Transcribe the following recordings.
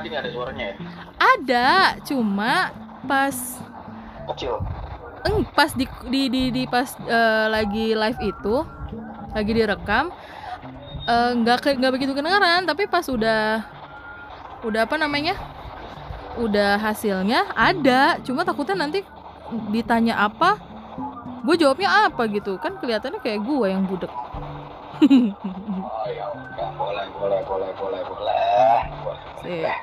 tadi nggak ada suaranya ya? Ada, cuma pas Kecil. eng pas di di di, di pas eh, lagi live itu lagi direkam eh, nggak ke- nggak begitu kedengaran tapi pas udah udah apa namanya udah hasilnya ada cuma takutnya nanti ditanya apa gue jawabnya apa gitu kan kelihatannya kayak gue yang budek Oh ya boleh, boleh, boleh, boleh, boleh. boleh.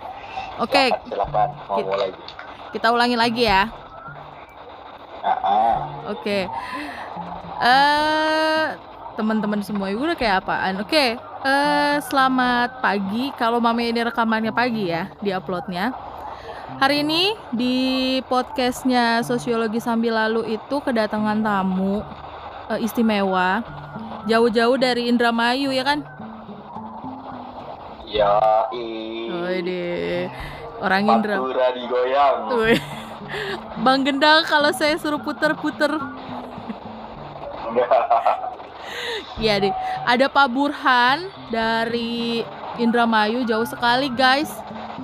Oke Silakan, silakan. Mau Kita- mulai. kita ulangi lagi ya Ah, ah. Oke. Eh teman-teman semua ibu udah kayak apaan? Oke. Eh selamat pagi. Kalau mame ini rekamannya pagi ya, di uploadnya. Hari ini di podcastnya Sosiologi Sambil Lalu itu kedatangan tamu eh, istimewa. Jauh-jauh dari Indramayu ya kan? Ya, i. ini orang Indra. Pantura digoyang. Bang Gendang kalau saya suruh puter-puter Iya deh. Ada Pak Burhan dari Indramayu jauh sekali guys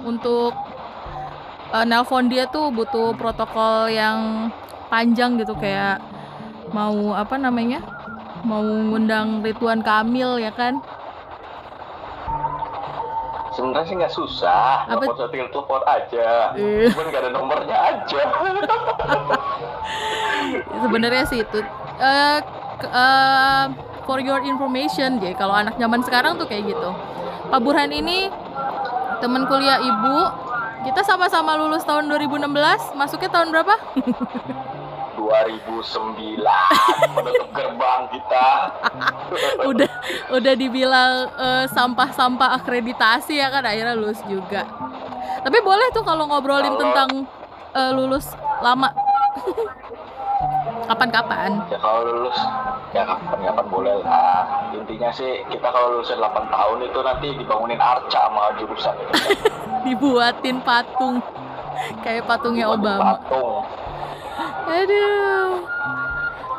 untuk eh, nelpon dia tuh butuh protokol yang panjang gitu kayak mau apa namanya? Mau ngundang Ridwan Kamil ya kan? Sebenarnya sih nggak susah. Apa? Apa? tinggal telepon aja. Eh. Cuman nggak ada nomornya aja. Sebenarnya sih itu ke- eh, for your information jadi kalau anak zaman sekarang tuh kayak gitu. Pak Burhan ini teman kuliah ibu. Kita sama-sama lulus tahun 2016. Masuknya tahun berapa? 2009 menutup gerbang kita. udah udah dibilang eh, sampah-sampah akreditasi ya kan akhirnya lulus juga. Tapi boleh tuh kalau ngobrolin Kalau- tentang eh, lulus lama. Kapan-kapan. ya kalau lulus ya kapan-kapan boleh lah. Intinya sih kita kalau lulusan 8 tahun itu nanti dibangunin arca sama jurusan. Dibuatin patung kayak patungnya Dibuatin Obama. Patung. Aduh.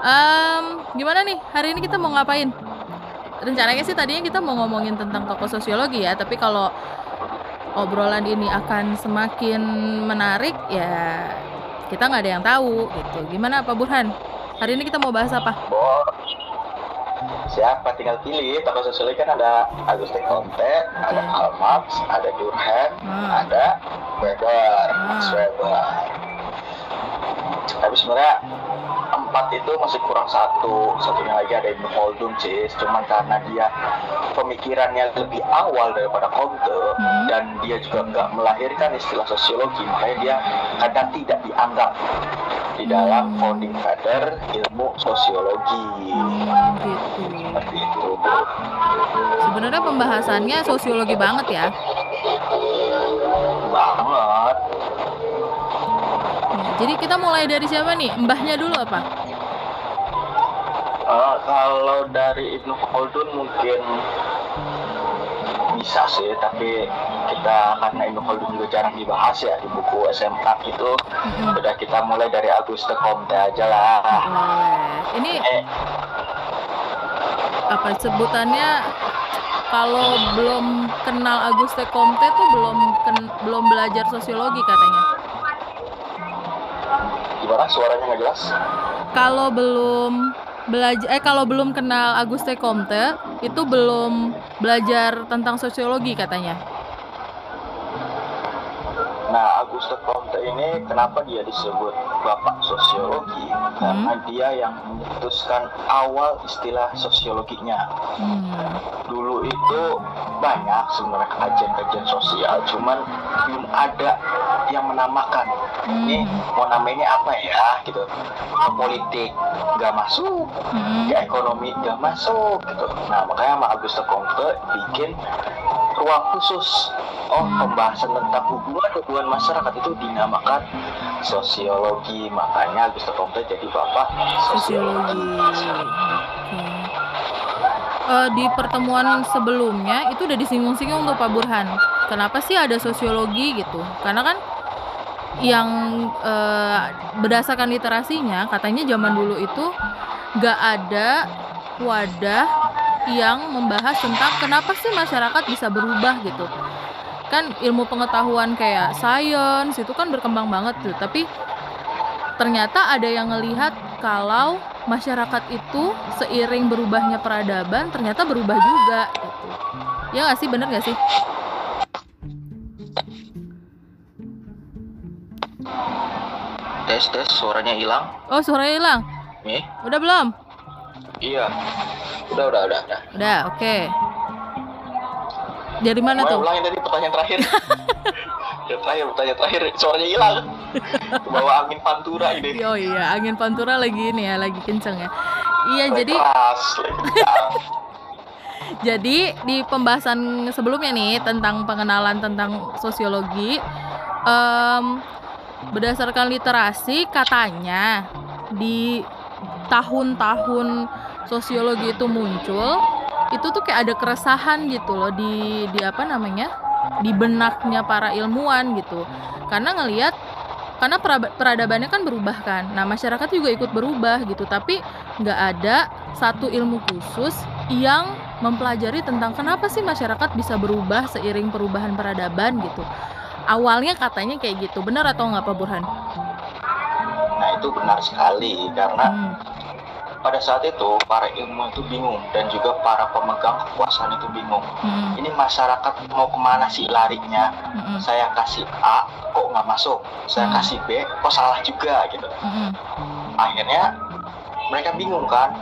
Em, gimana nih? Hari ini kita mau ngapain? Rencananya sih tadinya kita mau ngomongin tentang tokoh sosiologi ya, tapi kalau obrolan ini akan semakin menarik ya kita nggak ada yang tahu gitu. Gimana Pak Burhan? Hari ini kita mau bahas apa? Siapa tinggal pilih tokoh sosiologi kan ada Auguste Comte, ada Karl Marx, ada Durkheim, Hmm. ada Weber, Hmm. Weber. Tapi sebenarnya empat itu masih kurang satu, satunya lagi ada Ibnu Khaldun cis, cuman karena dia pemikirannya lebih awal daripada Comte Hmm. dan dia juga nggak melahirkan istilah sosiologi, makanya dia kadang tidak dianggap di dalam Hmm. founding father ilmu sosiologi. Hmm, gitu. Seperti itu. Sebenarnya pembahasannya sosiologi banget ya. Jadi kita mulai dari siapa nih? Mbahnya dulu apa? Eh, kalau dari Ibnu Khaldun mungkin bisa sih, tapi kita karena Ibnu Khaldun juga jarang dibahas ya di buku SMK itu, Mm-mm. udah kita mulai dari Auguste Comte aja lah. Boleh. Ini Eh, apa sebutannya kalau belum kenal Auguste Comte tuh belum ken- belum belajar sosiologi katanya. Gimana suaranya nggak jelas? Kalau belum belajar eh kalau belum kenal Auguste Comte itu belum belajar tentang sosiologi katanya. Nah, Auguste ini kenapa dia disebut bapak sosiologi? Karena dia yang memutuskan awal istilah sosiologinya. Hmm. dulu itu banyak sebenarnya kajian-kajian sosial cuman belum ada yang menamakan ini Hmm. mau namanya apa ya gitu ke politik nggak masuk Hmm. ke ekonomi nggak masuk gitu nah makanya sama Auguste Comte bikin ruang khusus oh pembahasan tentang hubungan hubungan masyarakat itu dinamakan sosiologi makanya Auguste Comte jadi bapak Sosiologi. sosiologi. Eh, di pertemuan sebelumnya itu udah disinggung-singgung tuh Pak Burhan. Kenapa sih ada sosiologi gitu? Karena kan yang eh, berdasarkan literasinya katanya zaman dulu itu nggak ada wadah yang membahas tentang kenapa sih masyarakat bisa berubah gitu. kan ilmu pengetahuan kayak science itu kan berkembang banget tuh tapi ternyata ada yang ngelihat kalau masyarakat itu seiring berubahnya peradaban ternyata berubah juga gitu. Ya nggak sih? Bener nggak sih? Tes tes suaranya hilang. Oh suaranya hilang? Udah belum iya. Udah udah udah udah. Udah oke. Dari mana Mau tuh? ulangin tadi pertanyaan terakhir. Yang terakhir pertanyaan terakhir. Suaranya hilang. Bawa angin pantura ini. Oh iya angin pantura lagi ini ya lagi kenceng ya. Iya Lagi jadi keras lagi. Jadi di pembahasan sebelumnya nih tentang pengenalan tentang sosiologi, em, berdasarkan literasi katanya di tahun-tahun sosiologi itu muncul, itu tuh kayak ada keresahan gitu loh di di apa namanya? Di benaknya para ilmuwan gitu, karena ngelihat karena peradabannya kan berubah kan, nah masyarakat juga ikut berubah gitu, tapi nggak ada satu ilmu khusus yang mempelajari tentang kenapa sih masyarakat bisa berubah seiring perubahan peradaban gitu. Awalnya katanya kayak gitu, benar atau nggak Pak Burhan? nah itu benar sekali. Karena Hmm, pada saat itu para ilmu itu bingung dan juga para pemegang kekuasaan itu bingung. Hmm, ini masyarakat mau ke mana sih larinya? Hmm, saya kasih A kok nggak masuk? Saya Hmm. kasih B kok salah juga gitu. Hmm, akhirnya mereka bingung kan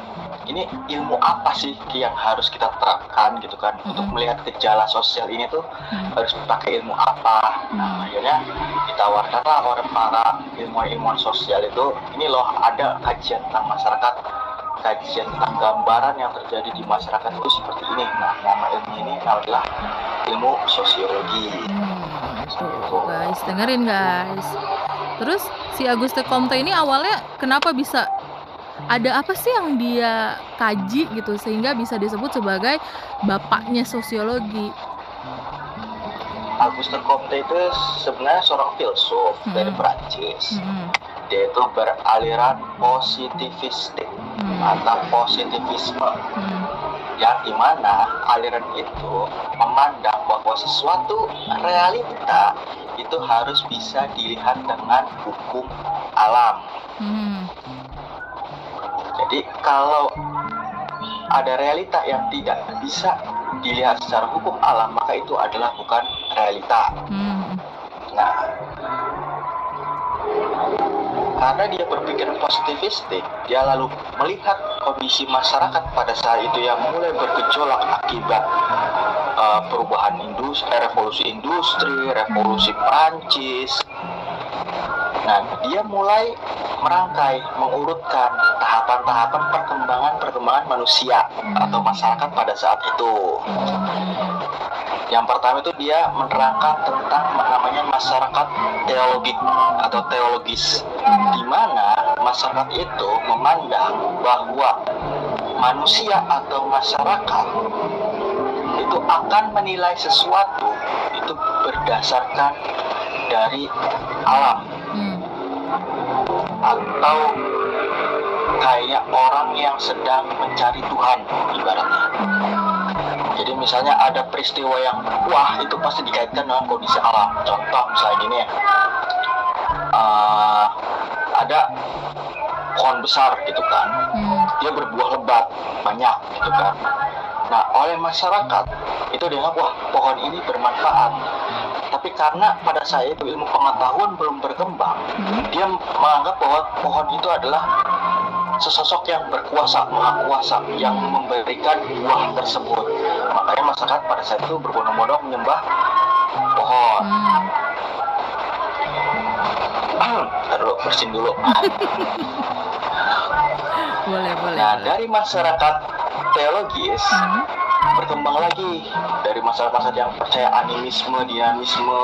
ini ilmu apa sih yang harus kita terapkan gitu kan? Untuk Mm-mm. melihat gejala sosial ini tuh hmm, harus pakai ilmu apa? Hmm. nah akhirnya ditawarkanlah oleh para ilmuwan-ilmuwan sosial itu ini loh ada kajian tentang masyarakat kajian tentang gambaran yang terjadi di masyarakat itu seperti ini nah nama ilmu ini adalah ilmu sosiologi hmm. Guys, dengerin guys. Terus si Auguste Comte ini awalnya kenapa bisa ada apa sih yang dia kaji gitu sehingga bisa disebut sebagai bapaknya sosiologi? Auguste Comte itu sebenarnya seorang filsuf dari Mm-mm. Prancis Hmm, dia itu beraliran positivistik hmm, atau positivisme. Hmm, yang di mana aliran itu memandang bahwa sesuatu realita itu harus bisa dilihat dengan hukum alam. hmm, Jadi kalau ada realita yang tidak bisa dilihat secara hukum alam maka itu adalah bukan realita. hmm, Nah, karena dia berpikir positivistik, dia lalu melihat kondisi masyarakat pada saat itu yang mulai bergejolak akibat uh, perubahan industri, revolusi industri, revolusi Prancis. Nah, dia mulai merangkai, mengurutkan tahapan-tahapan perkembangan-perkembangan manusia atau masyarakat pada saat itu. Yang pertama itu dia menerangkan tentang namanya masyarakat teologik atau teologis, di mana masyarakat itu memandang bahwa manusia atau masyarakat itu akan menilai sesuatu itu berdasarkan dari alam hmm, atau kayak orang yang sedang mencari Tuhan ibaratnya. Jadi misalnya ada peristiwa yang wah itu pasti dikaitkan dengan kondisi alam. Contoh misalnya gini ya, eh, ada pohon besar gitu kan, dia berbuah lebat banyak gitu kan. Nah oleh masyarakat itu dianggap wah pohon ini bermanfaat. Tapi karena pada saya itu ilmu pengetahuan belum berkembang, hmm, dia menganggap bahwa pohon itu adalah sesosok yang berkuasa, maha kuasa, yang memberikan buah tersebut. Makanya masyarakat pada saat itu berbondong-bondong menyembah pohon. hmm. Ntar dulu, bersin dulu. boleh boleh. Nah, boleh. dari masyarakat teologis, Hmm, berkembang lagi dari masyarakat yang percaya animisme, dinamisme,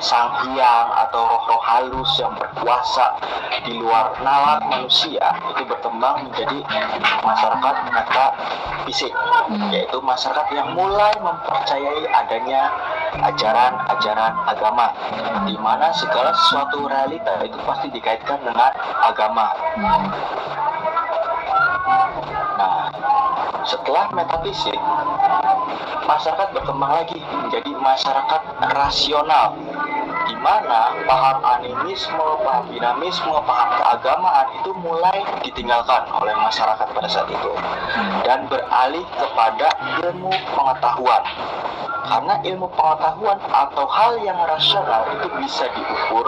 sang hyang atau roh-roh halus yang berkuasa di luar nalar manusia. Itu berkembang menjadi masyarakat meta fisik Hmm. yaitu masyarakat yang mulai mempercayai adanya ajaran-ajaran agama di mana segala sesuatu realita itu pasti dikaitkan dengan agama. Hmm, setelah metafisik masyarakat berkembang lagi menjadi masyarakat rasional di mana paham animisme, paham dinamisme, paham keagamaan itu mulai ditinggalkan oleh masyarakat pada saat itu dan beralih kepada ilmu pengetahuan. Karena ilmu pengetahuan atau hal yang rasional itu bisa diukur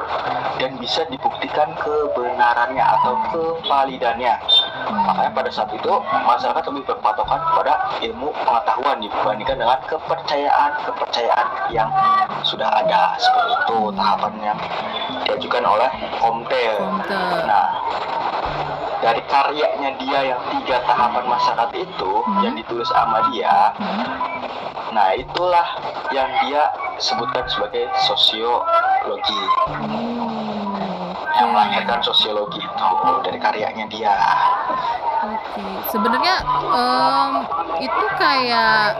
dan bisa dibuktikan kebenarannya atau kevalidannya. Makanya pada saat itu masyarakat lebih berpatokan kepada ilmu pengetahuan dibandingkan dengan kepercayaan-kepercayaan yang sudah ada seperti itu tahapan yang diajukan oleh. Komtel. Nah, dari karyanya dia yang tiga tahapan masyarakat itu Hmm. yang ditulis sama dia, Hmm. nah itulah yang dia sebutkan sebagai sosiologi Hmm, yang oke. melahirkan sosiologi itu dari karyanya dia. Oke, sebenarnya em, itu kayak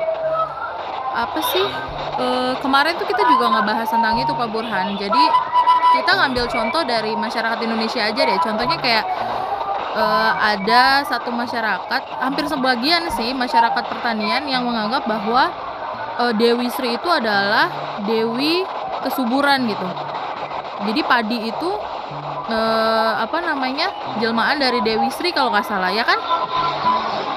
apa sih? Eh, kemarin tuh kita juga ngebahas tentang itu Pak Burhan. Jadi kita ngambil contoh dari masyarakat Indonesia aja deh. Contohnya kayak eh, ada satu masyarakat, hampir sebagian sih masyarakat pertanian yang menganggap bahwa eh, Dewi Sri itu adalah dewi kesuburan gitu. Jadi padi itu eh, apa namanya jelmaan dari Dewi Sri kalau nggak salah ya kan?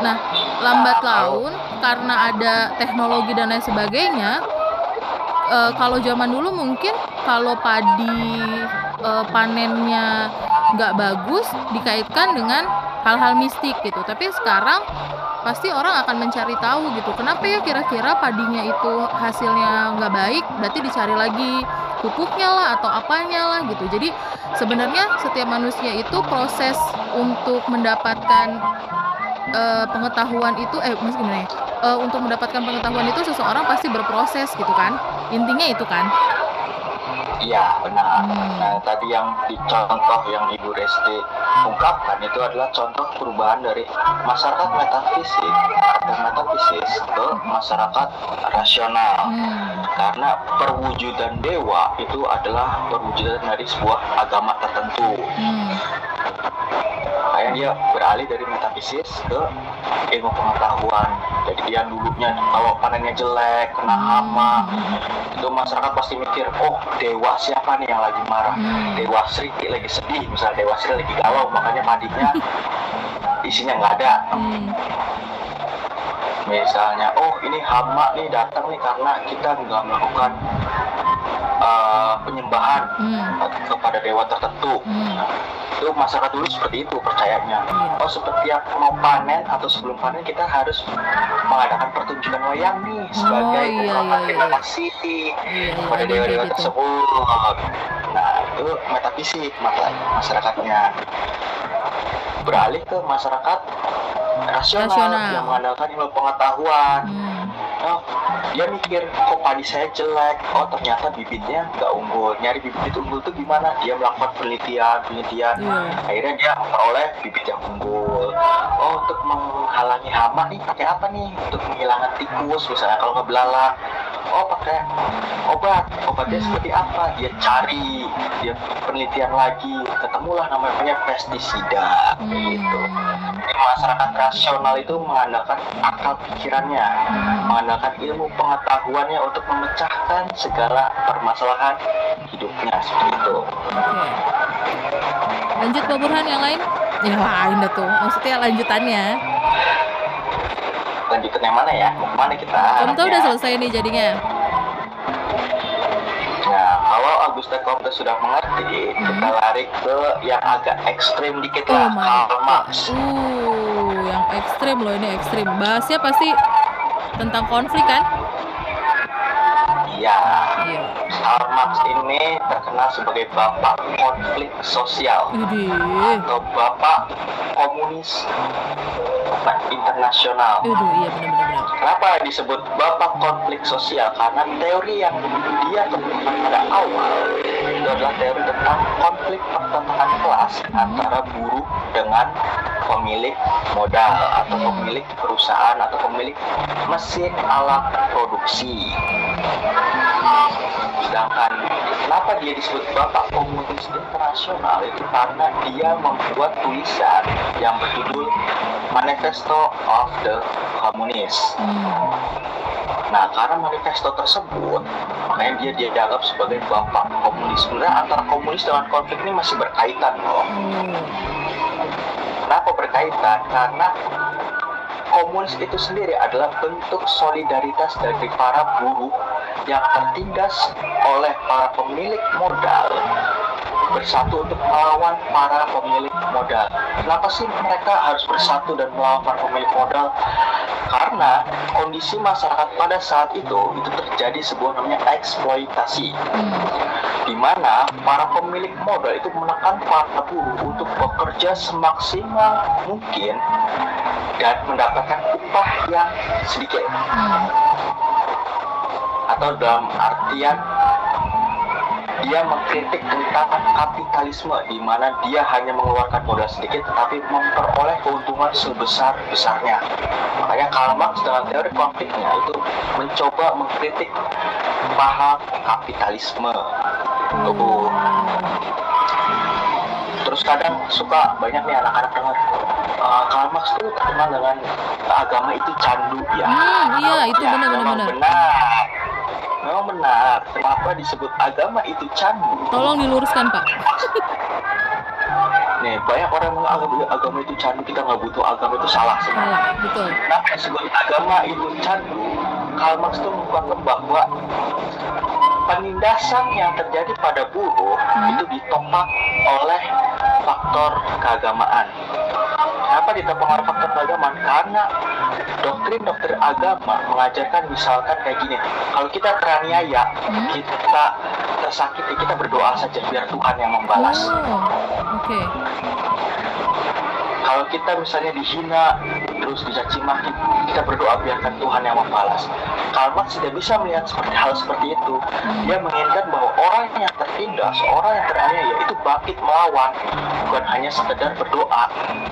Nah lambat laun karena ada teknologi dan lain sebagainya, eh, kalau zaman dulu mungkin kalau padi eh, panennya nggak bagus dikaitkan dengan hal-hal mistik gitu. Tapi sekarang pasti orang akan mencari tahu gitu. Kenapa ya kira-kira padinya itu hasilnya nggak baik? Berarti dicari lagi pupuknya lah atau apanya lah gitu. Jadi sebenarnya setiap manusia itu proses untuk mendapatkan eh, pengetahuan itu eh maksud gimana ya? Eh, untuk mendapatkan pengetahuan itu seseorang pasti berproses gitu kan. Intinya itu kan. Iya benar. Hmm. Nah tadi yang dicontoh yang Ibu Resti ungkapkan itu adalah contoh perubahan dari masyarakat metafisik atau metafisis ke masyarakat rasional. Hmm. Karena perwujudan dewa itu adalah perwujudan dari sebuah agama tertentu. Hmm. Makanya dia beralih dari metafisis ke ilmu pengetahuan. Jadi yang dulunya kalau panennya jelek, kena hama, itu masyarakat pasti mikir, oh dewa siapa nih yang lagi marah? Hmm. Dewa Sri lagi sedih, misalnya Dewa Sri lagi galau, makanya padinya isinya nggak ada. Hmm. Misalnya, oh ini hama nih datang nih karena kita nggak melakukan uh, penyembahan Hmm. kepada dewa tertentu. Hmm. Itu masyarakat dulu seperti itu percayanya. Iya. Oh setiap mau panen atau sebelum panen kita harus mengadakan pertunjukan wayang nih sebagai iya, ungkapan iya, terima iya. kasih Iya, iya, kepada ada yang dewa-dewa gitu. tersebut. Nah itu metafisik masyarakatnya beralih ke masyarakat rasional, Rasional. yang mengandalkan ilmu pengetahuan. Hmm. Oh, dia mikir kok padi saya jelek. Oh ternyata bibitnya nggak unggul. Nyari bibit unggul tuh gimana? Dia melakukan penelitian, penelitian. Iya. Akhirnya dia memperoleh bibit yang unggul. Oh untuk menghalangi hama nih pakai apa nih? Untuk menghilangkan tikus misalnya kalau ngebelalang. Oh pakai obat. Obatnya seperti apa? Dia cari, dia penelitian lagi. Ketemulah namanya pestisida. Hmm. Gitu. Jadi masyarakat rasional itu mengandalkan akal pikirannya, Hmm. mengandalkan ilmu pengetahuannya untuk memecahkan segala permasalahan hidupnya seperti itu. Oke. Lanjut Pak Burhan yang lain? Yang lain dah tuh. Maksudnya lanjutannya. Lanjutan yang mana ya? Mau ke mana kita? Kamu tahu udah selesai nih jadinya. Nah, kalau Augusta Comte sudah mengerti, kita lari ke yang agak ekstrim dikit Hmm. Oh lah, Karl. Marx. Uh, yang ekstrim loh ini ekstrim. Bahasnya pasti tentang konflik kan? Iya, Iya. Karl Marx ini terkenal sebagai bapak konflik sosial Idih. atau bapak komunis internasional. Iya benar-benar. benar. Kenapa disebut bapak konflik sosial? Karena teori yang dia temukan pada awal itu adalah teori tentang konflik pertentangan kelas antara buruh dengan pemilik modal atau Hmm. pemilik perusahaan atau pemilik mesin alat produksi. Sedangkan kenapa dia disebut bapak komunis internasional itu karena dia membuat tulisan yang berjudul Manifesto of the komunis. Hmm. Nah, karena manifesto tersebut, makanya dia dia dianggap sebagai bapak komunis. Sebenarnya antara komunis dengan konflik ini masih berkaitan loh. Oh. Kenapa berkaitan? Karena komunis itu sendiri adalah bentuk solidaritas dari para buruh yang tertindas oleh para pemilik modal bersatu untuk melawan para pemilik modal. Kenapa sih mereka harus bersatu dan melawan para pemilik modal? Karena kondisi masyarakat pada saat itu itu terjadi sebuah namanya eksploitasi, Hmm. di mana para pemilik modal itu menekan para buruh untuk bekerja semaksimal mungkin dan mendapatkan upah yang sedikit Hmm. atau dalam artian dia mengkritik tentang kapitalisme di mana dia hanya mengeluarkan modal sedikit tetapi memperoleh keuntungan sebesar besarnya makanya Karl Marx dalam teori konfliknya itu mencoba mengkritik paham kapitalisme. Tuh terus kadang suka banyak nih anak-anak dengar "Eh, Karl Marx itu terkenal dengan agama itu candu ya. Hmm, iya, itu Ya, benar, benar, memang benar. kenapa disebut agama itu candu Tolong diluruskan, Pak. nih banyak orang menganggap "Ya, agama itu candu kita nggak butuh agama itu salah sebenarnya Salah, betul. kenapa disebut agama itu candu Karl Marx itu mengungkapkan bahwa penindasan yang terjadi pada buruh Hmm. itu ditopang oleh faktor keagamaan. Kenapa oleh faktor keagamaan? Karena doktrin-doktrin agama mengajarkan misalkan kayak gini, kalau kita teraniaya, Hmm. kita tersakiti, kita berdoa saja biar Tuhan yang membalas. Oh, oke. Kalau kita misalnya dihina, terus dicaci maki, kita berdoa biarkan Tuhan yang membalas. Karl Marx tidak bisa melihat seperti hal seperti itu. Dia menginginkan bahwa orang yang tertindas, orang yang teraniaya itu bangkit melawan, bukan hanya sekedar berdoa.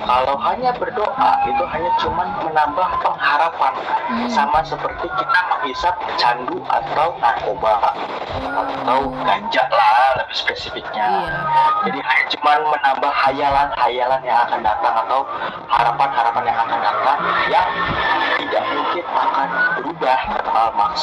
Kalau hanya berdoa itu hanya cuman menambah pengharapan, Hmm. sama seperti kita menghisap candu atau narkoba atau ganja lah lebih spesifiknya. Iya. Jadi hanya cuma menambah hayalan-hayalan yang akan datang atau harapan-harapan yang akan datang yang tidak mungkin akan berubah kata Karl Marx.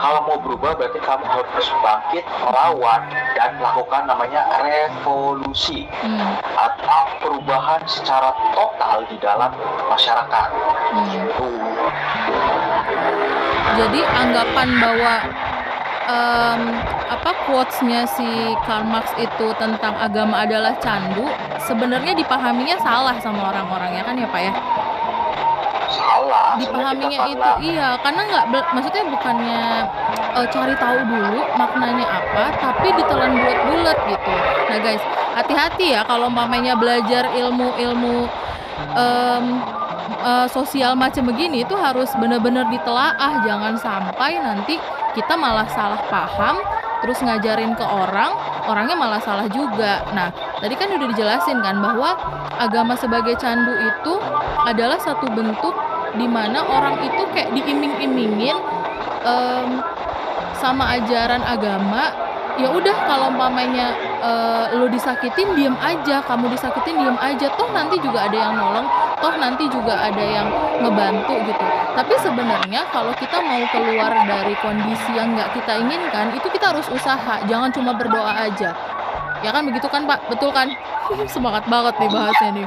Kalau mau berubah berarti kamu harus bangkit melawan dan melakukan namanya revolusi Hmm. atau perubahan secara total di dalam masyarakat. Hmm. Itu Jadi anggapan bahwa em, apa quotes-nya si Karl Marx itu tentang agama adalah candu sebenarnya dipahaminya salah sama orang-orang ya kan ya Pak ya salah. dipahaminya itu karena- iya. Karena nggak maksudnya bukannya eh, cari tahu dulu maknanya apa tapi ditelan bulat-bulat gitu. Nah guys hati-hati ya kalau umpamanya belajar ilmu-ilmu em, eh, sosial macam begini itu harus benar-benar ditelaah. Jangan sampai nanti kita malah salah paham terus ngajarin ke orang orangnya malah salah juga. Nah tadi kan udah dijelasin kan bahwa agama sebagai candu itu adalah satu bentuk di mana orang itu kayak diiming-imingin em, sama ajaran agama ya udah kalau umpamanya eh, lu disakitin diem aja. Kamu disakitin diem aja. Toh nanti juga ada yang nolong. Toh nanti juga ada yang ngebantu gitu. Tapi sebenarnya kalau kita mau keluar dari kondisi yang nggak kita inginkan itu kita harus usaha. Jangan cuma berdoa aja. Ya kan? Begitu kan pak? Betul kan? Semangat banget nih bahasnya nih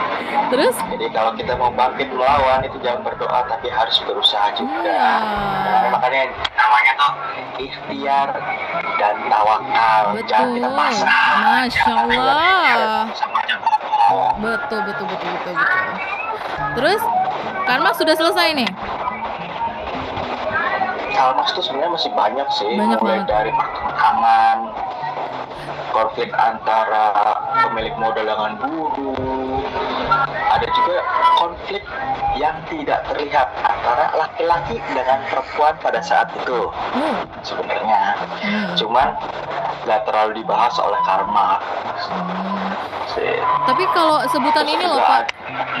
terus Jadi kalau kita mau bangkit melawan itu jangan berdoa tapi harus berusaha juga. Iya. Nah, makanya namanya tuh ikhtiar dan tawakal. Jangan kita Betul. pasrah. Masya Allah. Betul, betul, betul, betul, betul. Terus, Karma sudah selesai nih. Karl Marx tuh sebenarnya masih banyak sih, Banyak mulai banget. dari pertentangan, konflik antara pemilik modal dengan buruh, ada juga konflik yang tidak terlihat antara laki-laki dengan perempuan pada saat itu Oh, sebenarnya. hmm, Cuman nggak terlalu dibahas oleh Karl Marx. hmm. sih. Tapi kalau sebutan Terus ini loh Pak,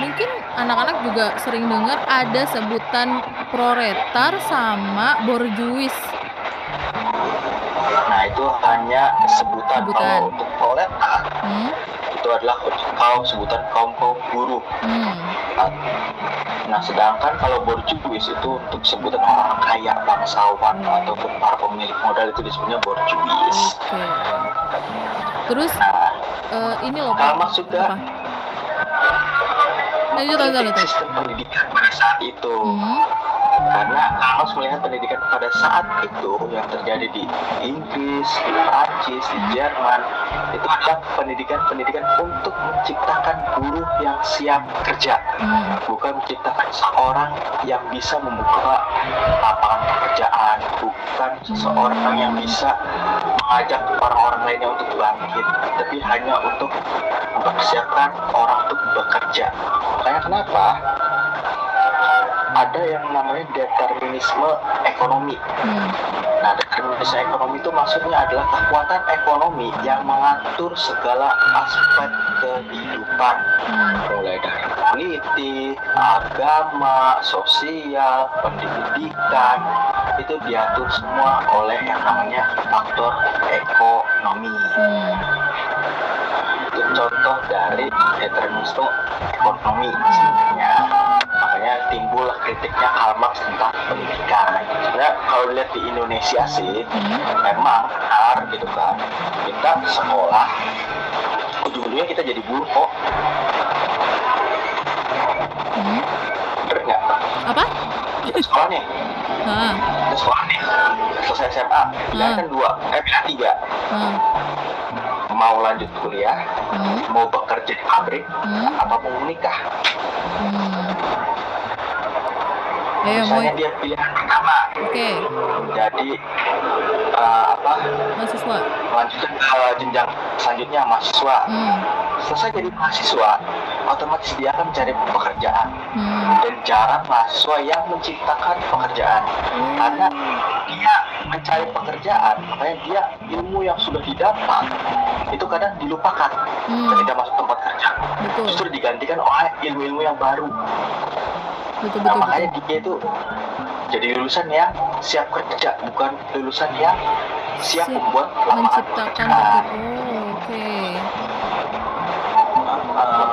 mungkin anak-anak juga sering dengar ada sebutan proletar sama borjuis. Nah itu hanya sebutan, Sebutan. kalau untuk proletar Hmm? itu adalah kaum sebutan kaum kaum buruh. Hmm. Nah, sedangkan kalau borjuis itu untuk sebutan orang kaya, bangsawan ataupun para pemilik modal itu disebutnya borjuis. Oke. Terus Nah, eh, ini loh Pak. Juga Apa? Lanjut lanjut lanjut. sistem pendidikan pada saat itu. Hmm. Karena Amos melihat pendidikan pada saat itu yang terjadi di Inggris, di Prancis, di Jerman itu adalah pendidikan-pendidikan untuk menciptakan buruh yang siap kerja, bukan menciptakan seorang yang bisa membuka lapangan pekerjaan, bukan seseorang yang bisa mengajak orang-orang lainnya untuk bangkit, tapi hanya untuk mempersiapkan orang untuk bekerja. Makanya kenapa? Ada yang namanya determinisme ekonomi. Hmm. Nah, determinisme ekonomi itu maksudnya adalah kekuatan ekonomi yang mengatur segala aspek kehidupan, Hmm. mulai dari politik, agama, sosial, pendidikan, itu diatur semua oleh yang namanya faktor ekonomi. Hmm. Itu contoh dari determinisme ekonomi sebenarnya. Makanya timbul kritiknya Karl Marx tentang pendidikan. Sebenarnya kalau dilihat di Indonesia sih, Hmm. memang benar gitu kan. Kita sekolah, ujung-ujungnya kita jadi buruh kok. Hmm. Bener nggak? Apa? Kita sekolah nih, kita sekolah nih, selesai SMA, pilihan Hmm. kan dua, eh pilihan tiga. Ah. Mau lanjut kuliah, Hmm. mau bekerja di pabrik, Hmm. apa mau menikah. Hmm. Eh, mau Misalnya dia pilihan pertama, oke, jadi eh, apa mahasiswa. melanjutkan ke jenjang selanjutnya mahasiswa Hmm. selesai jadi mahasiswa otomatis dia akan mencari pekerjaan Hmm. dan jarang mahasiswa yang menciptakan pekerjaan karena dia mencari pekerjaan makanya dia ilmu yang sudah didapat itu kadang dilupakan Hmm. ketika masuk tempat kerja Betul. justru digantikan oleh ilmu-ilmu yang baru Betul nah betul makanya betul. dia itu jadi lulusan yang siap kerja bukan lulusan yang siap, Siap membuat Menciptakan pekerjaan. Oh, oke. Eh,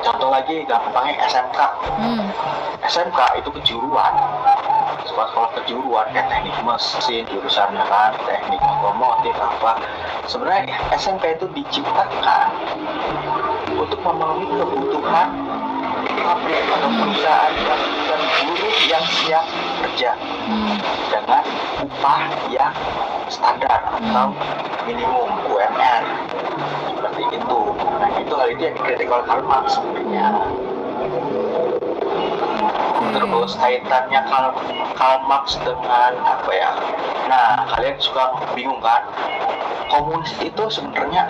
contoh lagi gampangnya SMK Hmm. SMK itu kejuruan sekolah-sekolah kejuruan kayak teknik mesin jurusannya kan teknik otomotif apa sebenarnya SMK itu diciptakan untuk memenuhi kebutuhan pabrik atau perusahaan yang dan buruh yang siap kerja Hmm. dengan upah yang standar atau minimum UMR seperti itu. Nah itu hal itu yang dikritik oleh Karl Marx sebenarnya. Oke. Terus kaitannya Karl, Karl Marx dengan apa ya? Nah kalian suka bingung kan? Komunis itu sebenarnya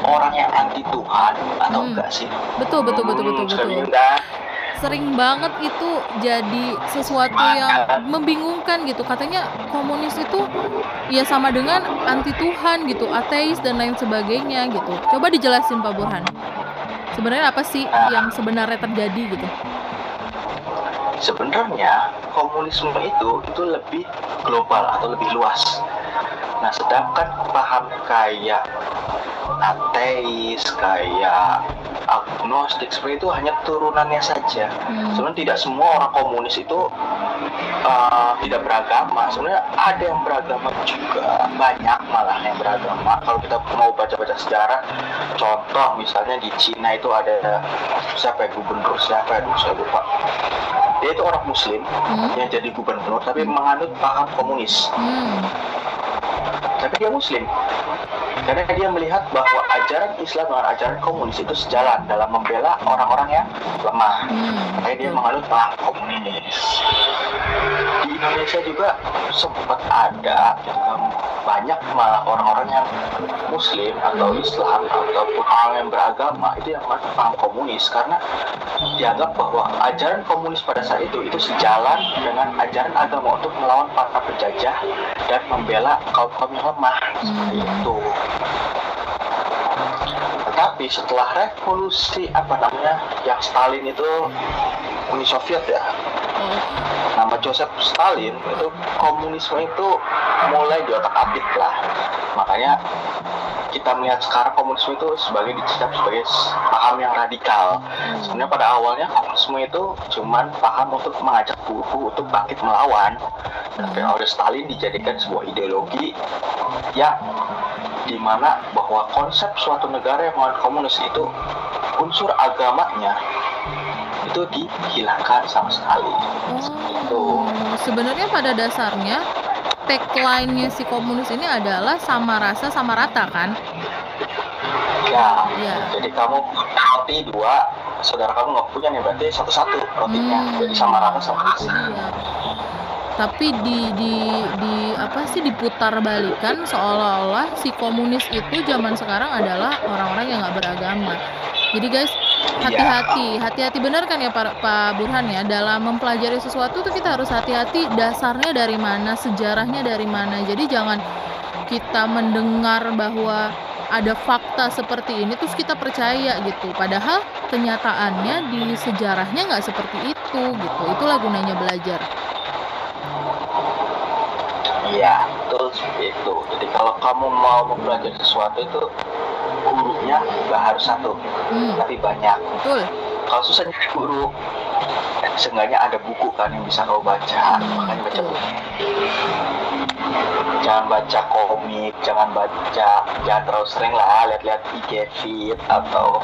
orang yang anti Tuhan atau Hmm. enggak sih? Betul betul betul betul betul. kan? Sering banget itu jadi sesuatu yang membingungkan gitu. Katanya komunis itu ya sama dengan anti Tuhan gitu, ateis dan lain sebagainya gitu. Coba dijelasin Pak Burhan. Sebenarnya apa sih yang sebenarnya terjadi gitu? sebenarnya komunisme itu itu lebih global atau lebih luas. Nah, sedangkan paham kayak ateis, kayak agnostik seperti itu hanya turunannya saja. Hmm. Sebenarnya tidak semua orang komunis itu uh, tidak beragama. Sebenarnya ada yang beragama juga, banyak malah yang beragama. Kalau kita mau baca-baca sejarah, contoh misalnya di Cina itu ada siapa ya gubernur siapa ya, saya lupa. Dia itu orang Muslim Hmm. yang jadi gubernur, tapi menganut paham komunis. Hmm. Tapi dia Muslim. Karena dia melihat bahwa ajaran Islam dengan ajaran komunis itu sejalan dalam membela orang-orang yang lemah. Hmm. Makanya dia menganut paham komunis. Di Indonesia juga sempat ada banyak malah orang-orang yang Muslim atau Islam ataupun orang yang beragama itu yang menganut paham komunis karena dianggap bahwa ajaran komunis pada saat itu itu sejalan dengan ajaran agama untuk melawan para penjajah dan membela kaum kaum yang lemah seperti Hmm. itu. Tetapi setelah revolusi apa namanya yang Stalin itu Uni Soviet ya nama Joseph Stalin itu komunisme itu mulai di otak atik lah makanya kita melihat sekarang komunisme itu sebagai dicap sebagai paham yang radikal. Sebenarnya pada awalnya komunisme itu cuman paham untuk mengajak buruh untuk bangkit melawan. Tapi oleh Stalin dijadikan sebuah ideologi yang di mana bahwa konsep suatu negara yang menganut komunis itu unsur agamanya itu dihilangkan sama sekali. Seperti itu. Oh, sebenarnya pada dasarnya tagline-nya si komunis ini adalah sama rasa sama rata kan? Ya, Iya. jadi kamu roti dua, saudara kamu nggak punya nih berarti satu-satu rotinya, Hmm, jadi sama rata sama rasa. dia. Tapi di di di apa sih diputar balikan seolah-olah si komunis itu zaman sekarang adalah orang-orang yang nggak beragama. Jadi guys hati-hati, hati-hati benar kan ya Pak, Pak Burhan ya dalam mempelajari sesuatu tuh kita harus hati-hati dasarnya dari mana, sejarahnya dari mana. Jadi jangan kita mendengar bahwa ada fakta seperti ini terus kita percaya gitu. Padahal kenyataannya di sejarahnya nggak seperti itu gitu. Itulah gunanya belajar. Iya, betul seperti itu. Jadi kalau kamu mau mempelajari sesuatu itu gurunya nggak harus satu, Hmm, tapi banyak. betul. Kalau susah nyari guru, seenggaknya ada buku kan yang bisa kamu baca, makanya baca buku. Jangan baca komik, jangan baca, jangan terlalu sering lah lihat-lihat IG feed atau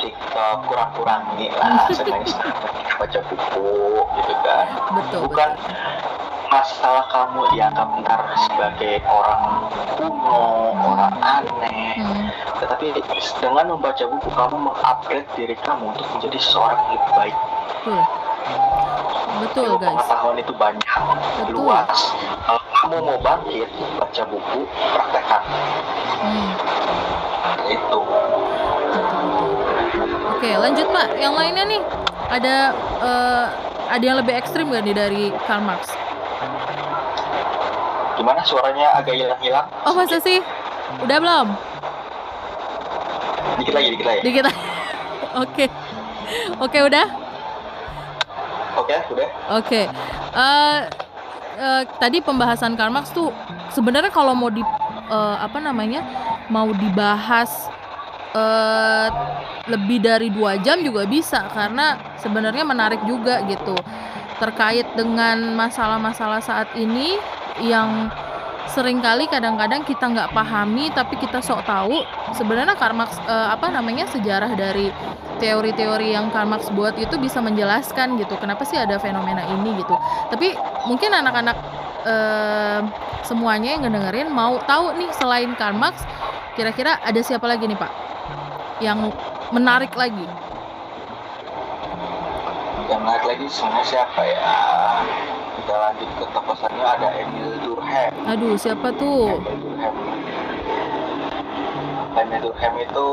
TikTok, kurang-kurangi lah, seenggaknya baca buku gitu kan. Betul, Bukan masalah kamu dianggap ntar sebagai orang kuno, orang aneh, Hmm, tetapi dengan membaca buku kamu mengupgrade diri kamu untuk menjadi seseorang yang lebih baik. betul. Betul, Ilmu guys. pengetahuan itu banyak, Betul. luas. Kalau kamu mau bangkit, baca buku, praktekkan. Hmm, Itu. Oke, lanjut Pak. Yang lainnya nih ada eh, ada yang lebih ekstrim gak nih dari Karl Marx? Gimana suaranya agak hilang-hilang? Oh masa sih? Udah belum? Dikit lagi, dikit lagi. Dikit. Oke. Oke udah. Oke, udah. Oke. Eh, eh, tadi pembahasan Karl Marx tuh sebenarnya kalau mau di eh, apa namanya mau dibahas eh, lebih dari dua jam juga bisa karena sebenarnya menarik juga gitu terkait dengan masalah-masalah saat ini yang sering kali kadang-kadang kita nggak pahami tapi kita sok tahu sebenarnya Karl Marx eh, apa namanya sejarah dari teori-teori yang Karl buat itu bisa menjelaskan gitu kenapa sih ada fenomena ini gitu tapi mungkin anak-anak eh, semuanya yang ngedengerin mau tahu nih selain Karl kira-kira ada siapa lagi nih Pak yang menarik lagi Yang menarik lagi sebenarnya siapa ya? Kita lanjut ke tokoh selanjutnya ada Emil Durkheim. Aduh siapa tuh. Emil Durkheim itu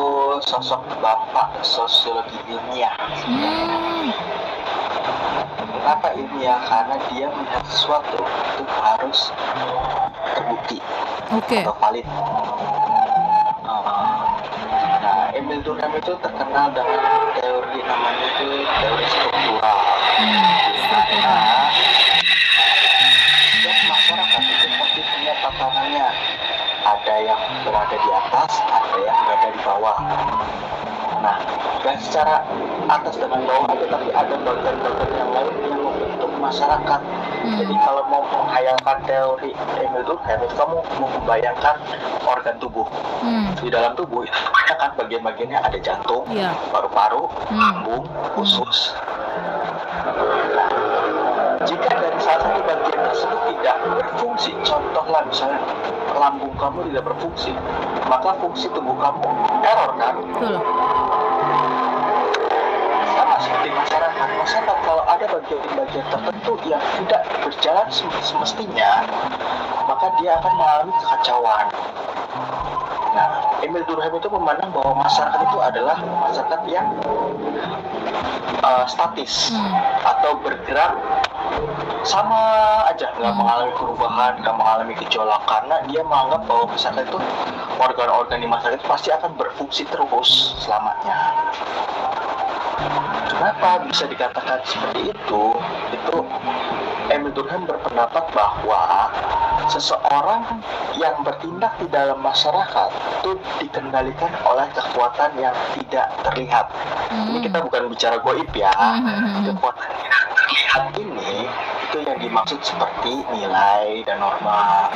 sosok bapak sosiologi ilmiah. hmm, Kenapa ilmiah? Karena dia melihat sesuatu itu harus terbukti oke atau valid. Uh, Nah, Emil Durkheim itu terkenal dengan teori namanya itu teori struktural. Hmm, Di berada di atas, ada yang berada di bawah. Nah, dan secara atas dengan bawah ada, tapi ada bagian-bagian yang lain yang membentuk masyarakat. Jadi hmm, kalau mau menghayalkan teori Emil Durkheim, kamu mau membayangkan organ tubuh. hmm, Di dalam tubuh itu kan bagian-bagiannya ada jantung, iya paru-paru, Hmm. lambung, usus. Nah, jika dari salah satu bagian tersebut tidak berfungsi, contohlah misalnya lambung kamu tidak berfungsi, maka fungsi tubuh kamu error kan? betul Sama seperti masyarakat. Masyarakat kalau ada bagian-bagian tertentu yang tidak berjalan sem- semestinya, maka dia akan mengalami kekacauan. Nah, Emil Durkheim itu memandang bahwa masyarakat itu adalah masyarakat yang uh, statis Hmm. atau bergerak sama aja nggak Hmm. mengalami perubahan nggak mengalami gejolak karena dia menganggap bahwa masyarakat itu organ-organ di masyarakat itu pasti akan berfungsi terus selamanya kenapa bisa dikatakan seperti itu? Itu Emil Durkheim berpendapat bahwa seseorang yang bertindak di dalam masyarakat itu dikendalikan oleh kekuatan yang tidak terlihat. Ini Hmm. kita bukan bicara goib ya. Hmm, hmm, hmm. Kekuatan yang terlihat ini itu yang dimaksud seperti nilai dan norma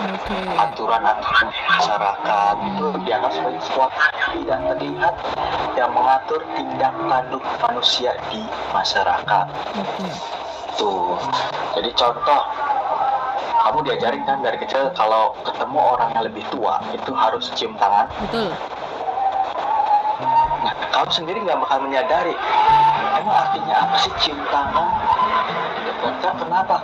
aturan-aturan di masyarakat itu dianggap sebagai sesuatu yang tidak terlihat yang mengatur tindak tanduk manusia di masyarakat. Oke. Tuh, jadi contoh kamu diajarin kan dari kecil kalau ketemu orang yang lebih tua itu harus cium tangan. Betul. Nah, kamu sendiri nggak bakal menyadari emang artinya apa sih cium tangan? Ternyata kenapa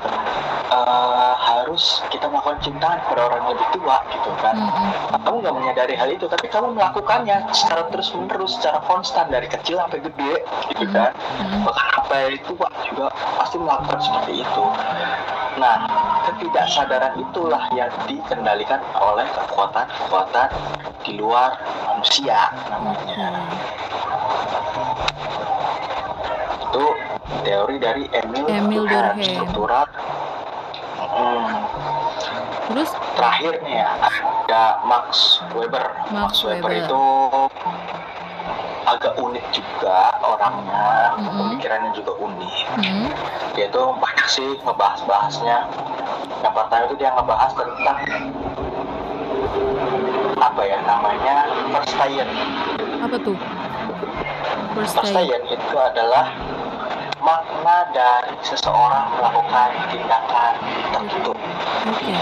eh, harus kita melakukan tangan kepada orang yang lebih tua gitu kan? Hmm, hmm. kamu nggak menyadari hal itu tapi kamu melakukannya secara terus menerus secara konstan dari kecil sampai gede gitu kan Hmm. bahkan sampai tua juga pasti melakukan seperti itu nah ketidaksadaran itulah yang dikendalikan oleh kekuatan-kekuatan di luar manusia namanya itu teori dari Emil, Emil Durkheim, Durkheim. struktural Hmm. Terus terakhir nih ya ada Max Weber. Max Weber, Weber. itu agak unik juga orangnya, Mhm. pemikirannya juga unik. hmm, Dia tuh banyak sih ngebahas-bahasnya. Yang pertama itu dia ngebahas tentang apa ya namanya Verstehen. apa tuh? First. Verstehen itu adalah makna dari seseorang melakukan tindakan tertentu. Oke.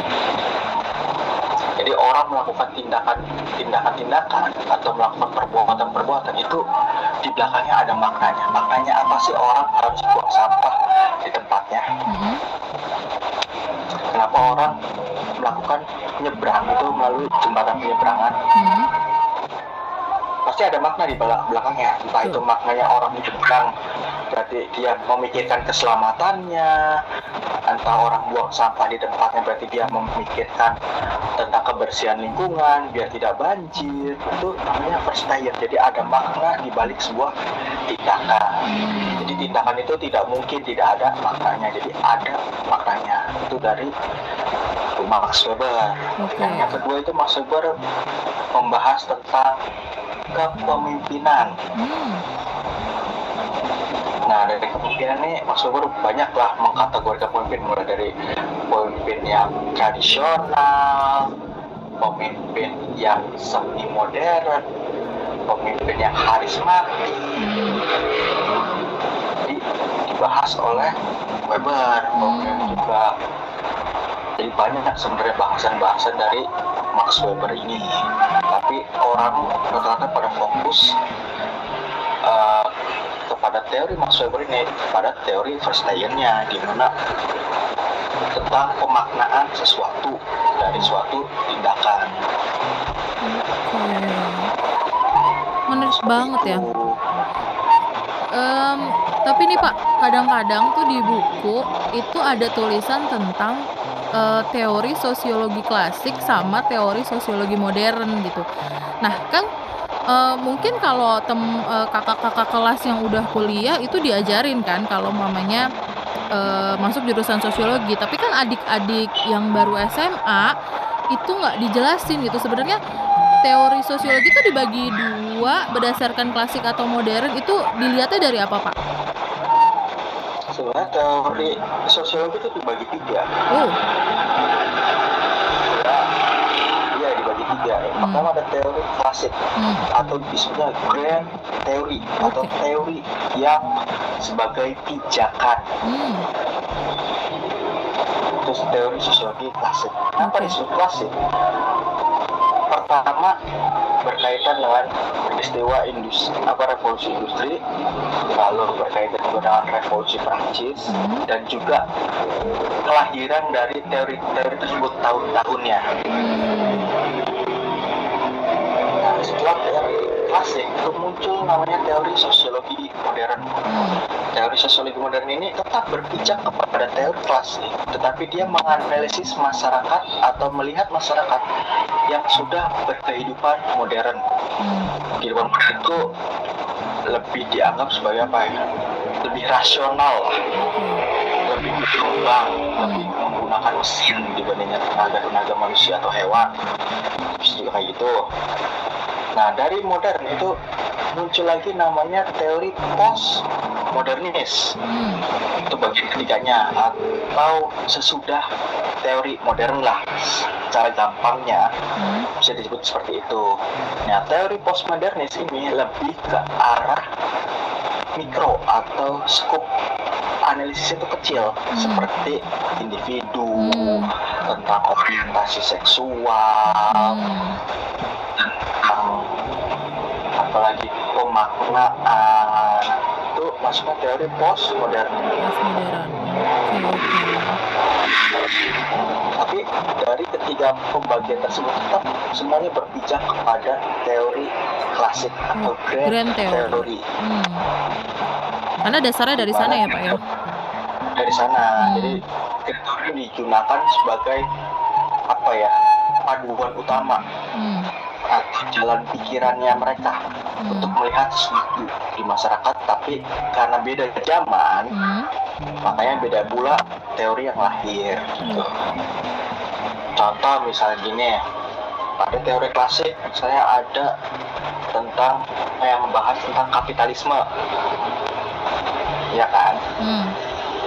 Jadi orang melakukan tindakan tindakan-tindakan atau melakukan perbuatan-perbuatan itu di belakangnya ada maknanya. Maknanya apa sih orang harus buang sampah di tempatnya? Hmm, Kenapa orang melakukan penyeberang itu melalui jembatan penyeberangan? hmm, Pasti ada makna di belak- belakangnya. Entah itu maknanya orang menyeberang berarti dia memikirkan keselamatannya. Entah orang buang sampah di tempatnya berarti dia memikirkan tentang kebersihan lingkungan biar tidak banjir. Itu namanya perstayar. Jadi ada makna di balik sebuah tindakan. Jadi tindakan itu tidak mungkin tidak ada maknanya. Jadi ada maknanya. Itu dari Max Weber. Oke. Dan yang kedua itu Max Weber membahas tentang kepemimpinan. Hmm, Nah dari kepemimpinan ini Mas Weber banyak lah mengkategorikan pemimpin mulai dari pemimpin yang tradisional, pemimpin yang semi modern, pemimpin yang karismatik. Jadi dibahas oleh Weber, kemudian Hmm. juga jadi banyak sebenarnya bahasan-bahasan dari Max Weber ini. Tapi orang rata-rata pada fokus eh, kepada teori Max Weber ini, kepada teori Verstehen-nya, di mana tentang pemaknaan sesuatu dari suatu tindakan. Oke. Menarik banget ya. Em, tapi nih Pak, kadang-kadang tuh di buku itu ada tulisan tentang eh, teori sosiologi klasik sama teori sosiologi modern gitu. Nah kan eh, mungkin kalau tem eh, kakak-kakak kelas yang udah kuliah itu diajarin kan kalau mamanya eh, masuk jurusan sosiologi. Tapi kan adik-adik yang baru SMA itu nggak dijelasin gitu. Sebenarnya teori sosiologi itu dibagi dua berdasarkan klasik atau modern itu dilihatnya dari apa pak? Sebenarnya teori sosiologi itu dibagi tiga. Oh, Ya, iya dibagi tiga. Yang Hmm. Pertama ada teori klasik hmm, atau disebutnya grand teori atau Oke. teori yang sebagai pijakan. hmm, Itu teori sosiologi klasik. Kenapa Oke. disebut klasik? Pertama berkaitan dengan peristiwa industri apa revolusi industri lalu berkaitan juga dengan revolusi Prancis Hmm. dan juga kelahiran dari teori-teori tersebut tahun-tahunnya hmm, setelah teori klasik itu muncul namanya teori sosiologi modern. Teori sosiologi modern ini tetap berpijak kepada teori klasik, tetapi dia menganalisis masyarakat atau melihat masyarakat yang sudah berkehidupan modern. Kehidupan modern itu lebih dianggap sebagai apa ya? lebih rasional lebih berkembang lebih menggunakan mesin dibandingkan tenaga-tenaga manusia atau hewan bisa juga kayak gitu nah dari modern itu muncul lagi namanya teori post modernis Hmm. itu bagian ketiganya atau sesudah teori modern lah secara gampangnya Hmm. bisa disebut seperti itu. Nah, teori postmodernis ini lebih ke arah mikro atau skup analisis itu kecil Hmm. seperti individu Hmm. tentang orientasi seksual Hmm. tentang apalagi pemaknaan itu masuknya teori. Oke, oke. tapi dari ketiga pembagian tersebut tetap semuanya berpijak kepada teori klasik atau grand, grand theory. theory. Hmm. Karena dasarnya dari sana ya, Pak ya. dari sana Hmm. jadi theory digunakan sebagai apa ya paduan utama Hmm. atau jalan pikirannya mereka untuk Hmm. melihat sesuatu di masyarakat tapi karena beda zaman Hmm. makanya beda pula teori yang lahir gitu. contoh misalnya gini pada teori klasik saya ada tentang yang membahas tentang kapitalisme ya kan Hmm.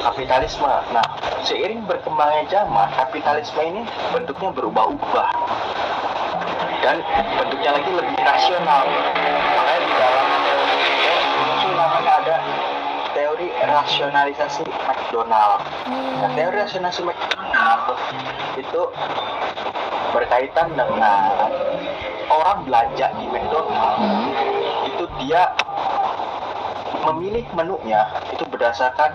kapitalisme nah seiring berkembangnya zaman kapitalisme ini bentuknya berubah-ubah dan bentuknya lagi lebih rasional makanya di dalam teori itu muncul namanya ada teori rasionalisasi McDonald Nah, Oh. teori rasionalisasi McDonald itu berkaitan dengan orang belanja di McDonald Hmm. itu dia memilih menunya itu berdasarkan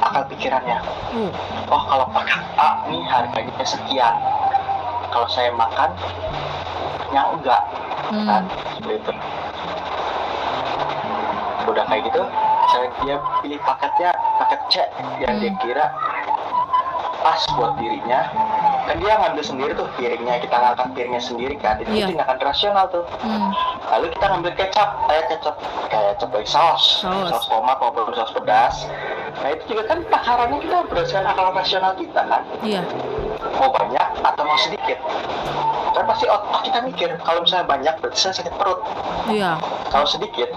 akal pikirannya. Oh. Oh kalau pakai A nih harganya sekian. Kalau saya makan yang enggak kan Hmm. seperti itu. Udah kayak gitu, saya dia pilih paketnya paket C yang dia Hmm. kira pas buat dirinya kan dia ngambil sendiri tuh piringnya kita ngangkat piringnya sendiri kan itu Iya. tindakan rasional tuh Hmm. Lalu kita ngambil kecap. Kayak kecap. Kayak kecap dari saus. Saus. saus tomat maupun saus pedas. Nah itu juga kan takarannya kita berdasarkan akal rasional kita kan? Iya. mau banyak atau mau sedikit? Kan pasti otak kita mikir kalau misalnya banyak berarti saya sakit perut. Iya. kalau sedikit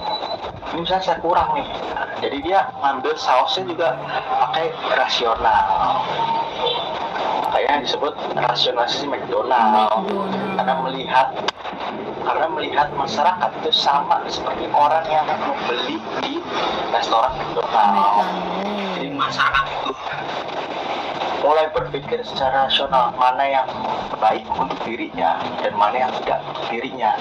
ini misalnya saya kurang nih. Jadi dia ngambil sausnya juga pakai rasional. Kayak yang disebut rasionalisasi McDonald. McDonald. karena melihat karena melihat masyarakat itu sama seperti orang yang membeli di restoran McDonald jadi masyarakat itu mulai berpikir secara rasional mana yang baik untuk dirinya dan mana yang tidak untuk dirinya.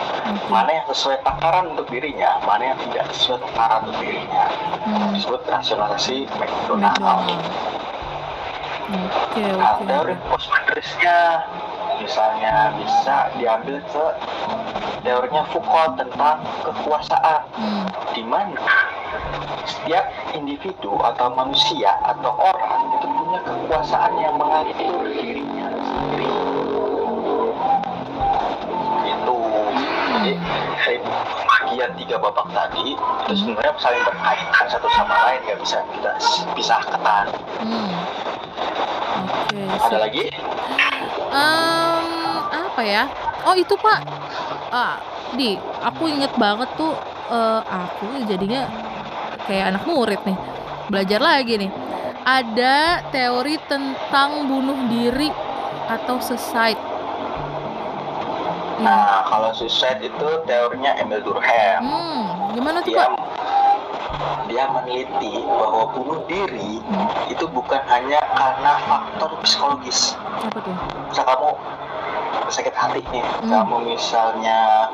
Mana yang sesuai takaran untuk dirinya mana yang tidak sesuai takaran untuk dirinya. Hmm. disebut rasionalisasi McDonald McDonald. Oke, Nah, teori postmodernisnya misalnya bisa diambil ke teorinya Foucault tentang kekuasaan Hmm. di mana setiap individu atau manusia atau orang itu punya kekuasaan yang mengatur dirinya sendiri. Itu. Jadi bagian tiga babak tadi itu sebenarnya saling berkaitan satu sama lain nggak bisa kita pisahkan. Hmm. Oke. Ada lagi? Em, apa ya? Oh itu Pak. Ah, di, aku inget banget tuh. eh, aku jadinya kayak anak murid nih. Belajar lagi nih. Ada teori tentang bunuh diri atau suicide. Iya. Nah, kalau suicide itu teorinya Emil Durkheim. Hmm, gimana tuh Dia Pak? dia meneliti bahwa bunuh diri Hmm, itu bukan hanya karena faktor psikologis. apa tuh? Misal kamu sakit hati nih, Hmm. kamu misalnya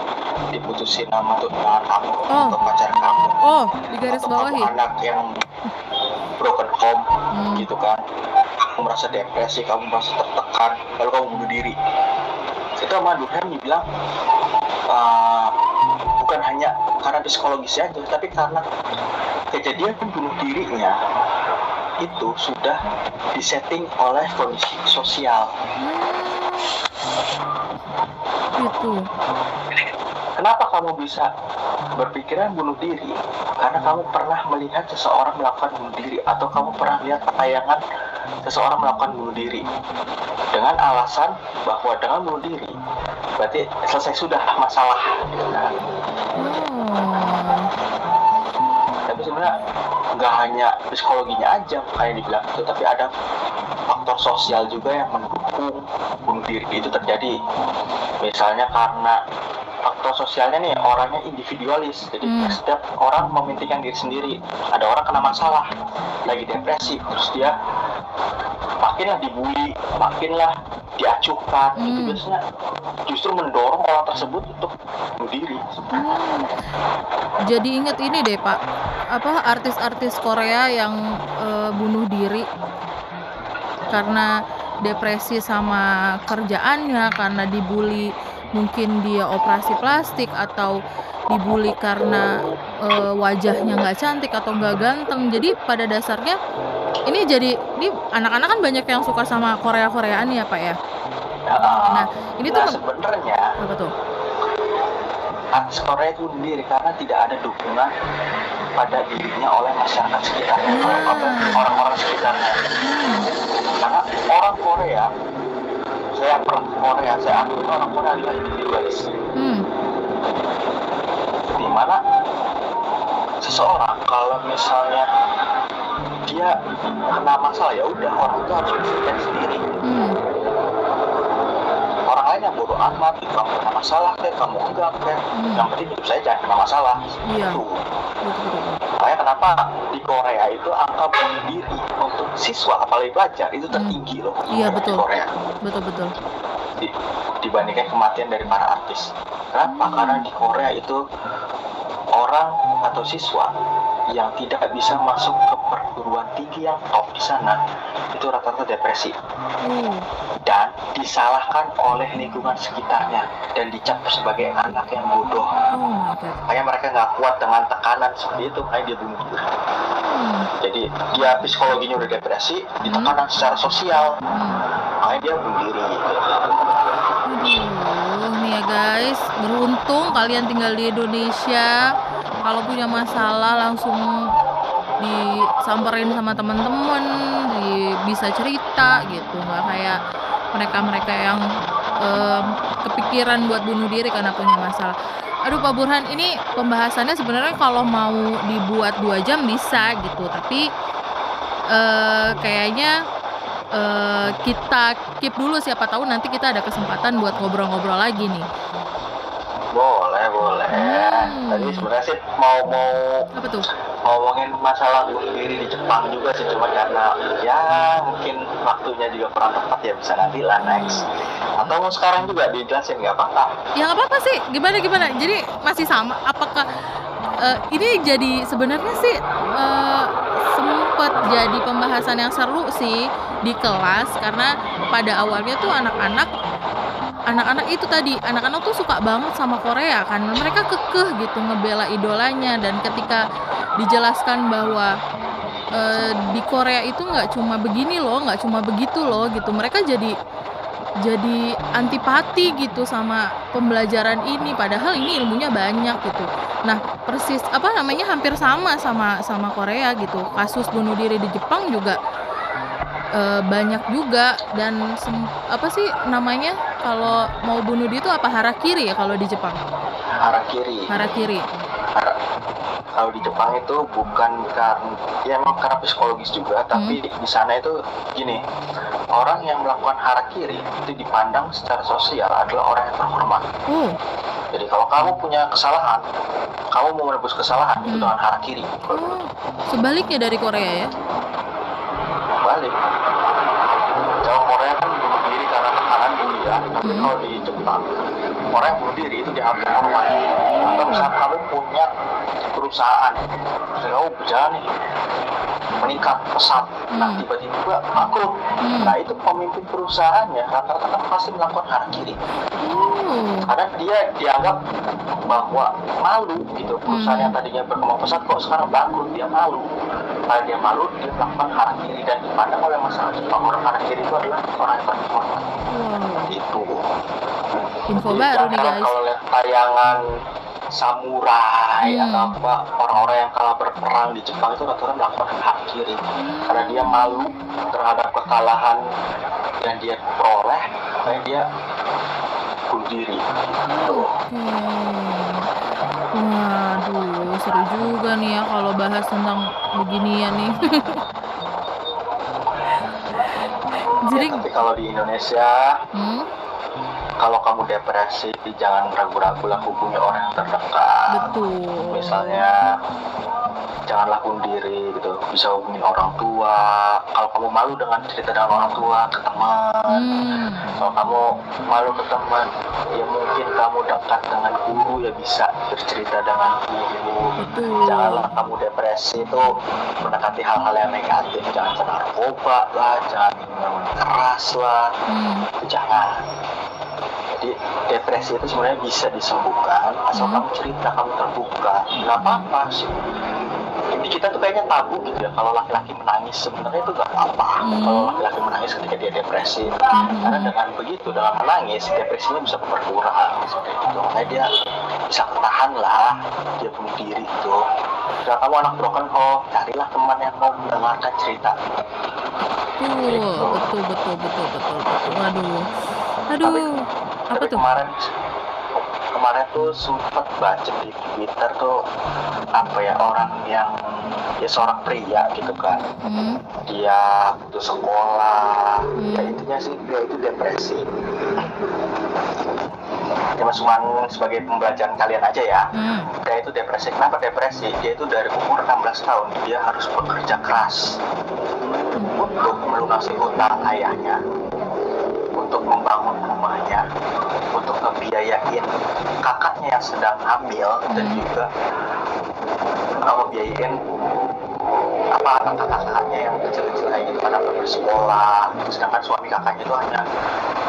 diputusin sama tunangan kamu Oh. atau pacar kamu, Oh, di garis atau bawahi. kamu anak yang broken home Hmm. gitu kan, kamu merasa depresi, kamu merasa tertekan, lalu kamu bunuh diri. Itu sama Durkheim dibilang uh, bukan hanya karena psikologisnya aja, tapi karena kejadian bunuh dirinya itu sudah disetting oleh kondisi sosial. Hmm. Gitu. kenapa kamu bisa berpikiran bunuh diri karena kamu pernah melihat seseorang melakukan bunuh diri atau kamu pernah lihat tayangan seseorang melakukan bunuh diri dengan alasan bahwa dengan bunuh diri berarti selesai sudah masalah gitu kan. Nggak hanya psikologinya aja kayak dibilang itu tapi ada faktor sosial juga yang mendukung bunuh diri itu terjadi. Misalnya karena faktor sosialnya nih orangnya individualis. Jadi Hmm. setiap orang mementingkan diri sendiri. Ada orang kena masalah lagi depresi terus dia makinlah dibully makinlah diacuhkan itu Hmm. biasanya justru mendorong orang tersebut untuk bunuh diri Hmm. Jadi inget ini deh Pak, apa artis-artis Korea yang eh, bunuh diri karena depresi sama kerjaannya, karena dibully mungkin dia operasi plastik atau dibully karena eh, wajahnya nggak cantik atau nggak ganteng. Jadi pada dasarnya ini jadi ini anak-anak kan banyak yang suka sama Korea-Koreaan ya Pak ya. Nah ini tuh nah sebenarnya apa tuh? artis Korea itu sendiri karena tidak ada dukungan pada dirinya oleh masyarakat sekitarnya Nah. orang-orang sekitarnya Hmm. karena orang Korea saya ke Korea saya akui orang Korea adalah individualis Hmm. di mana seseorang kalau misalnya dia kena masalah ya udah orang itu harus berpikir sendiri Hmm. orang lain yang bodoh amat gitu, kamu kena masalah kayak kamu enggak kayak Hmm. yang penting hidup saya jangan kena masalah Iya. Itu. Makanya kenapa di Korea itu angka bunuh diri untuk siswa apalagi pelajar itu Hmm. tertinggi loh Iya, di betul. Korea betul betul Di- dibandingkan kematian dari para artis. Kenapa? Hmm. Karena di Korea itu orang atau siswa yang tidak bisa masuk ke perguruan tinggi yang top di sana itu rata-rata depresi uh dan disalahkan oleh lingkungan sekitarnya dan dicap sebagai anak yang bodoh. oh god Makanya mereka nggak kuat dengan tekanan seperti itu, makanya dia bunuh diri. hmm. jadi dia psikologinya udah depresi ditekanan secara sosial Hmm. makanya dia bunuh diri aduh nih ya guys beruntung kalian tinggal di Indonesia kalau punya masalah langsung disamperin sama teman-teman di bisa cerita gitu. Nggak kayak mereka-mereka yang em, kepikiran buat bunuh diri karena punya masalah. Aduh Pak Burhan ini pembahasannya sebenarnya kalau mau dibuat dua jam bisa gitu tapi eh, kayaknya eh, kita keep dulu. Siapa tahu nanti kita ada kesempatan buat ngobrol-ngobrol lagi nih. Boleh boleh. Hmm. tadi sebenarnya sih mau mau apa tuh ngomongin masalah bunuh diri di Jepang juga sih cuma karena ya mungkin waktunya juga kurang tepat ya bisa nanti lah next. Atau mau sekarang juga dijelasin nggak apa-apa. Ya nggak apa-apa sih. Gimana gimana? Jadi masih sama. Apakah eh, ini jadi sebenarnya sih eh, sempet jadi pembahasan yang seru sih di kelas karena pada awalnya tuh anak-anak anak-anak itu tadi anak-anak tuh suka banget sama Korea kan. Mereka kekeh gitu ngebela idolanya dan ketika dijelaskan bahwa eh, di Korea itu nggak cuma begini loh nggak cuma begitu loh gitu. Mereka jadi jadi antipati gitu sama pembelajaran ini padahal ini ilmunya banyak gitu. Nah persis apa namanya hampir sama sama sama Korea gitu. Kasus bunuh diri di Jepang juga eh, banyak juga. Dan sem- apa sih namanya kalau mau bunuh diri itu apa? Harakiri ya kalau di Jepang? Arah kiri harakiri. Hara- kalau di Jepang itu bukan karena ya memang karena psikologis juga tapi di sana itu gini orang yang melakukan harakiri itu dipandang secara sosial adalah orang yang terhormat. Oh jadi kalau kamu punya kesalahan kamu mau menebus kesalahan itu Hmm. dengan harakiri kalau oh sebaliknya dari Korea ya? Balik. Kalau Korea kan bunuh diri karena tekanan dulu ya tapi Hmm. kalau di Jepang orang yang bunuh diri itu dianggap hormat atau misalnya kamu punya perusahaan misalnya kamu berjalan nih meningkat pesat nah Hmm. tiba-tiba bangkrut Hmm. nah itu pemimpin perusahaannya rata-rata kan pasti melakukan hara kiri Oh. karena dia dianggap bahwa malu gitu perusahaan Hmm. yang tadinya berkembang pesat kok sekarang bangkrut dia malu karena dia malu dia melakukan hara kiri dan dipandang oleh masyarakat orang hara kiri itu adalah orang yang Wow. itu Info Jadi baru nih guys. kalau lihat tayangan samurai Hmm. atau apa orang-orang yang kalah berperang di Jepang itu rata-rata melakukan hak kiri karena dia malu terhadap kekalahan yang dia peroleh makanya dia bunuh diri. Oke. Waduh, seru juga nih ya kalau bahas tentang beginian nih. Jadi, Ya, tapi kalau di Indonesia hmm, kalau kamu depresi jangan ragu-ragu lah hubungi orang yang terdekat. Betul. misalnya janganlah bunuh diri gitu. Bisa hubungin orang tua. Kalau kamu malu dengan cerita dengan orang tua ke teman. Hmm, kalau kamu malu ke teman ya mungkin kamu dekat dengan guru ya bisa bercerita dengan guru. Betul. janganlah kamu depresi itu mendekati hal-hal yang negatif. Jangan kena narkoba lah jangan minum keras lah. Hmm, jangan depresi itu sebenarnya bisa disembuhkan asal Hmm. kamu cerita kamu terbuka. Nggak apa-apa sih. Di kita tuh kayaknya tabu gitu ya kalau laki-laki menangis. Sebenarnya itu nggak apa-apa. Hmm. kalau laki-laki menangis ketika dia depresi Hmm. karena dengan begitu dengan menangis depresinya bisa berkurang. Seperti itu makanya dia bisa ketahan lah. Dia bunuh diri itu. Kalau kamu anak broken home carilah teman yang mau mendengarkan cerita. Betul, betul, betul, betul, betul, betul. Aduh, aduh, apa tapi tuh? kemarin kemarin tuh sempat baca di Twitter tuh apa ya orang yang ya seorang pria gitu kan. Hmm, dia putus sekolah Hmm. ya intinya sih dia itu depresi. Ya mas cuma sebagai pembelajaran kalian aja ya. Hmm, dia itu depresi. Kenapa depresi? Dia itu dari umur 16 tahun dia harus bekerja keras untuk melunasi utang ayahnya untuk membangun ngebiayain kakaknya yang sedang hamil dan Hmm. juga uh, ngebiayain apa kakak-kakaknya yang kecil-kecil kayak gitu kan apa bersekolah sedangkan suami kakaknya itu hanya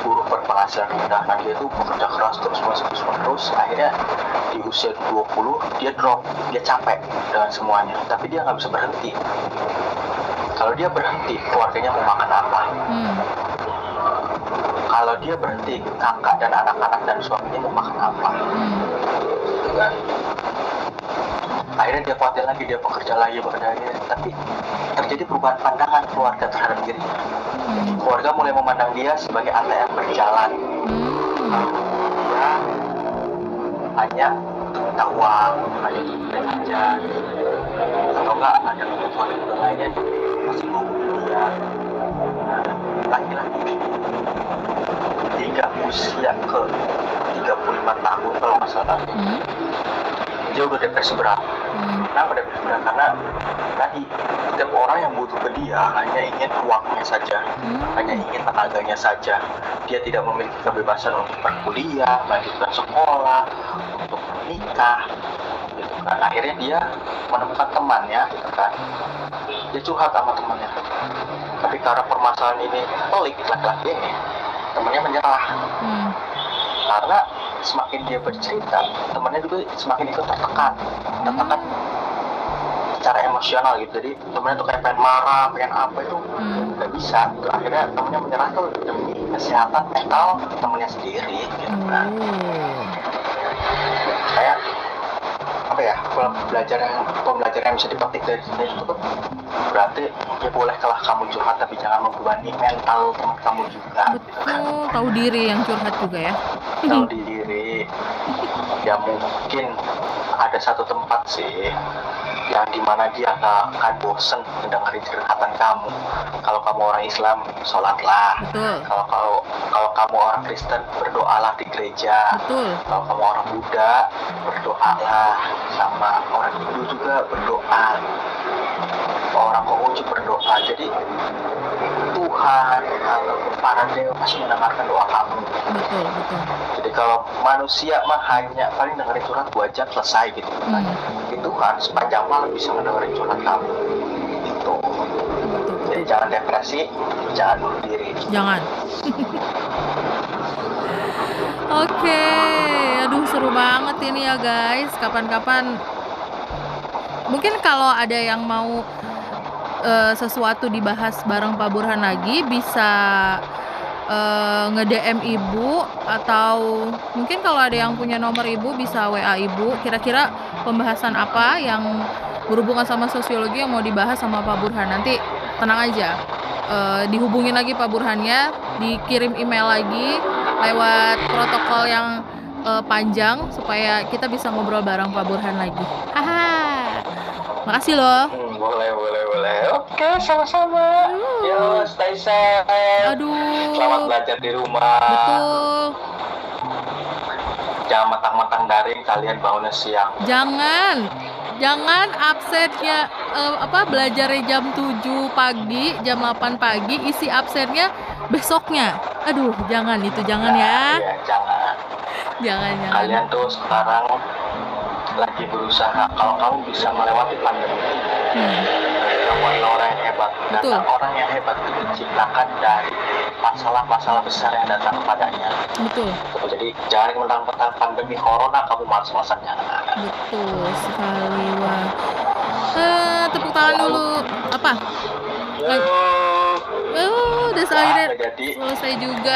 buruh berpenghasilan rendah nah dia itu bekerja keras terus terus terus terus akhirnya di usia 20 dia drop. Dia capek dengan semuanya. Tapi dia nggak bisa berhenti. Kalau dia berhenti keluarganya mau makan apa? Hmm, kalau dia berhenti kakak dan anak-anak dan suaminya mau makan apa? Hmm, gitu kan akhirnya dia khawatir lagi dia bekerja lagi bekerja lagi. Tapi terjadi perubahan pandangan keluarga terhadap dirinya hmm, keluarga mulai memandang dia sebagai anak yang berjalan. Hmm. dia hanya minta uang hanya untuk aja atau enggak ada kebutuhan kebutuhan lainnya masih mau dia laki-laki hingga usia ke 35 tahun kalau nggak salah. Hmm, dia udah depresi berat. Hmm, kenapa depresi berat? Karena tadi setiap orang yang butuh ke dia hanya ingin uangnya saja hmm. hanya ingin tenaganya saja. Dia tidak memiliki kebebasan untuk berkuliah melanjutkan sekolah untuk menikah gitu kan. Akhirnya dia menemukan temannya gitu kan. Dia curhat sama temannya. Tapi karena permasalahan ini pelik laki-laki ini temannya menyerah Hmm, karena semakin dia bercerita temannya juga semakin ikut tertekan tertekan secara emosional gitu jadi temennya tuh kayak pengen marah pengen apa itu hmm. bisa gitu. akhirnya temennya menyerah tuh demi kesehatan mental temennya sendiri gitu kan. Ya pembelajaran pembelajaran yang bisa dipetik dari sini itu berarti ya boleh kalah kamu curhat tapi jangan membebani mental teman kamu juga gitu kan Betul, tahu diri yang curhat juga ya. tahu di diri ya mungkin ada satu tempat sih yang di mana dia nggak akan bosen mendengarin curhatan kamu. Kalau kamu orang Islam sholatlah. Betul, kalau kalau kalau kamu orang Kristen berdoalah di gereja. Betul. kalau kamu orang Buddha berdoalah. Sama orang Hindu juga berdoa orang Konghucu berdoa jadi Tuhan ataupun para dewa pasti mendengarkan doa kamu Betul, betul. jadi kalau manusia mah hanya paling dengerin curhat dua jam selesai gitu Hmm. Tapi Tuhan sepanjang malam bisa mendengarin curhat kamu itu jangan depresi jangan bunuh diri Jangan. Oke, aduh seru banget ini ya guys. Kapan-kapan mungkin kalau ada yang mau eh, sesuatu dibahas bareng Pak Burhan lagi bisa eh, nge-DM ibu atau mungkin kalau ada yang punya nomor ibu bisa WA ibu. Kira-kira pembahasan apa yang berhubungan sama sosiologi yang mau dibahas sama Pak Burhan nanti tenang aja eh, dihubungin lagi Pak Burhannya, dikirim email lagi lewat protokol yang eh, panjang supaya kita bisa ngobrol bareng Pak Burhan lagi. Haha. Makasih loh. Hmm, boleh boleh boleh oke sama-sama yo stay safe Aduh. selamat belajar di rumah Betul. jangan matang-matang daring kalian bangunnya siang Jangan jangan absennya eh, apa belajarnya jam 7 pagi, jam 8 pagi, isi absennya besoknya. Aduh, jangan itu jangan ya. Iya, jangan Jangan jangan. kalian tuh sekarang lagi berusaha kalau kamu bisa melewati pandemi ini Hmm, kamu adalah orang yang hebat dan Betul. orang yang hebat itu diciptakan dari masalah-masalah besar yang datang kepadanya betul. Tuh, jadi jangan mentang-mentang pandemi corona kamu malas-malasan jangan Betul sekali wah. Eh, tepuk tangan dulu. Apa? Oh, udah akhirnya Nah, jadi selesai juga.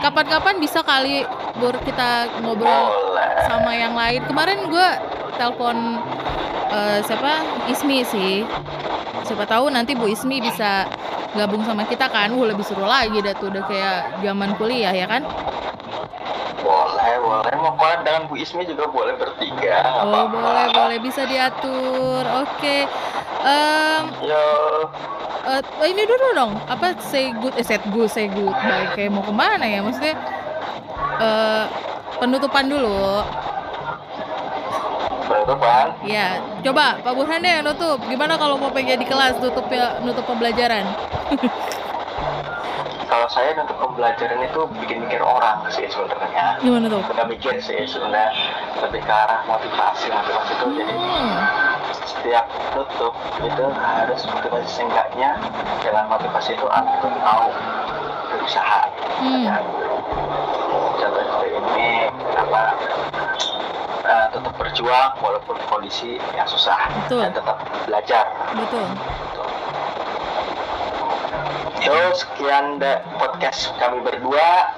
Kapan-kapan bisa kali Bur kita ngobrol boleh sama yang lain. Kemarin gue telepon eh, siapa? Ismi sih. Siapa tahu nanti Bu Ismi bisa gabung sama kita kan. Wah, lebih seru lagi dah tuh udah kayak zaman kuliah ya kan? boleh boleh mau kolan dengan Bu Ismi juga boleh bertiga Oh, apa-apa. boleh boleh bisa diatur. Oke. Yo Oh, ini dulu dong. Apa say good eh set good say good baik kayak mau ke mana ya? Maksudnya eh penutupan dulu. Penutupan? Ya coba Pak Burhan deh nutup. Gimana kalau mau pengen di kelas tutup ya nutup pembelajaran? Kalau saya untuk pembelajaran itu bikin mikir orang sih sebenarnya. Gimana tuh? Nggak mikir sih sebenarnya. Lebih ke arah motivasi motivasi itu. Jadi hmm, setiap tutup itu harus motivasi seenggaknya dengan motivasi itu antum mau berusaha Hmm. Contoh seperti ini apa eh, tetap berjuang walaupun kondisi yang susah Betul. dan tetap belajar betul Yo, sekian deh podcast kami berdua.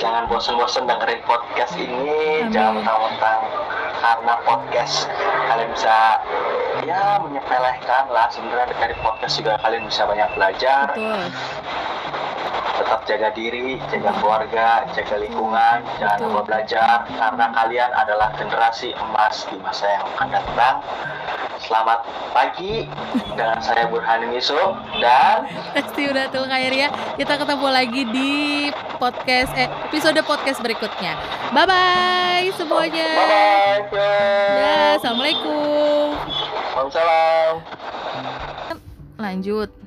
Jangan bosan-bosan dengerin podcast ini. Amin. Jangan mentang-mentang karena podcast kalian bisa ya menyepelekan lah. Sebenarnya dari podcast juga kalian bisa banyak belajar. betul Tetap jaga diri, jaga keluarga, jaga lingkungan. Jangan lupa belajar karena kalian adalah generasi emas di masa yang akan datang. Selamat pagi dengan saya Burhanin Yusuf dan Pasti udah tuh ya kita ketemu lagi di podcast eh episode podcast berikutnya bye bye semuanya Bye bye. ya assalamualaikum Waalaikumsalam. lanjut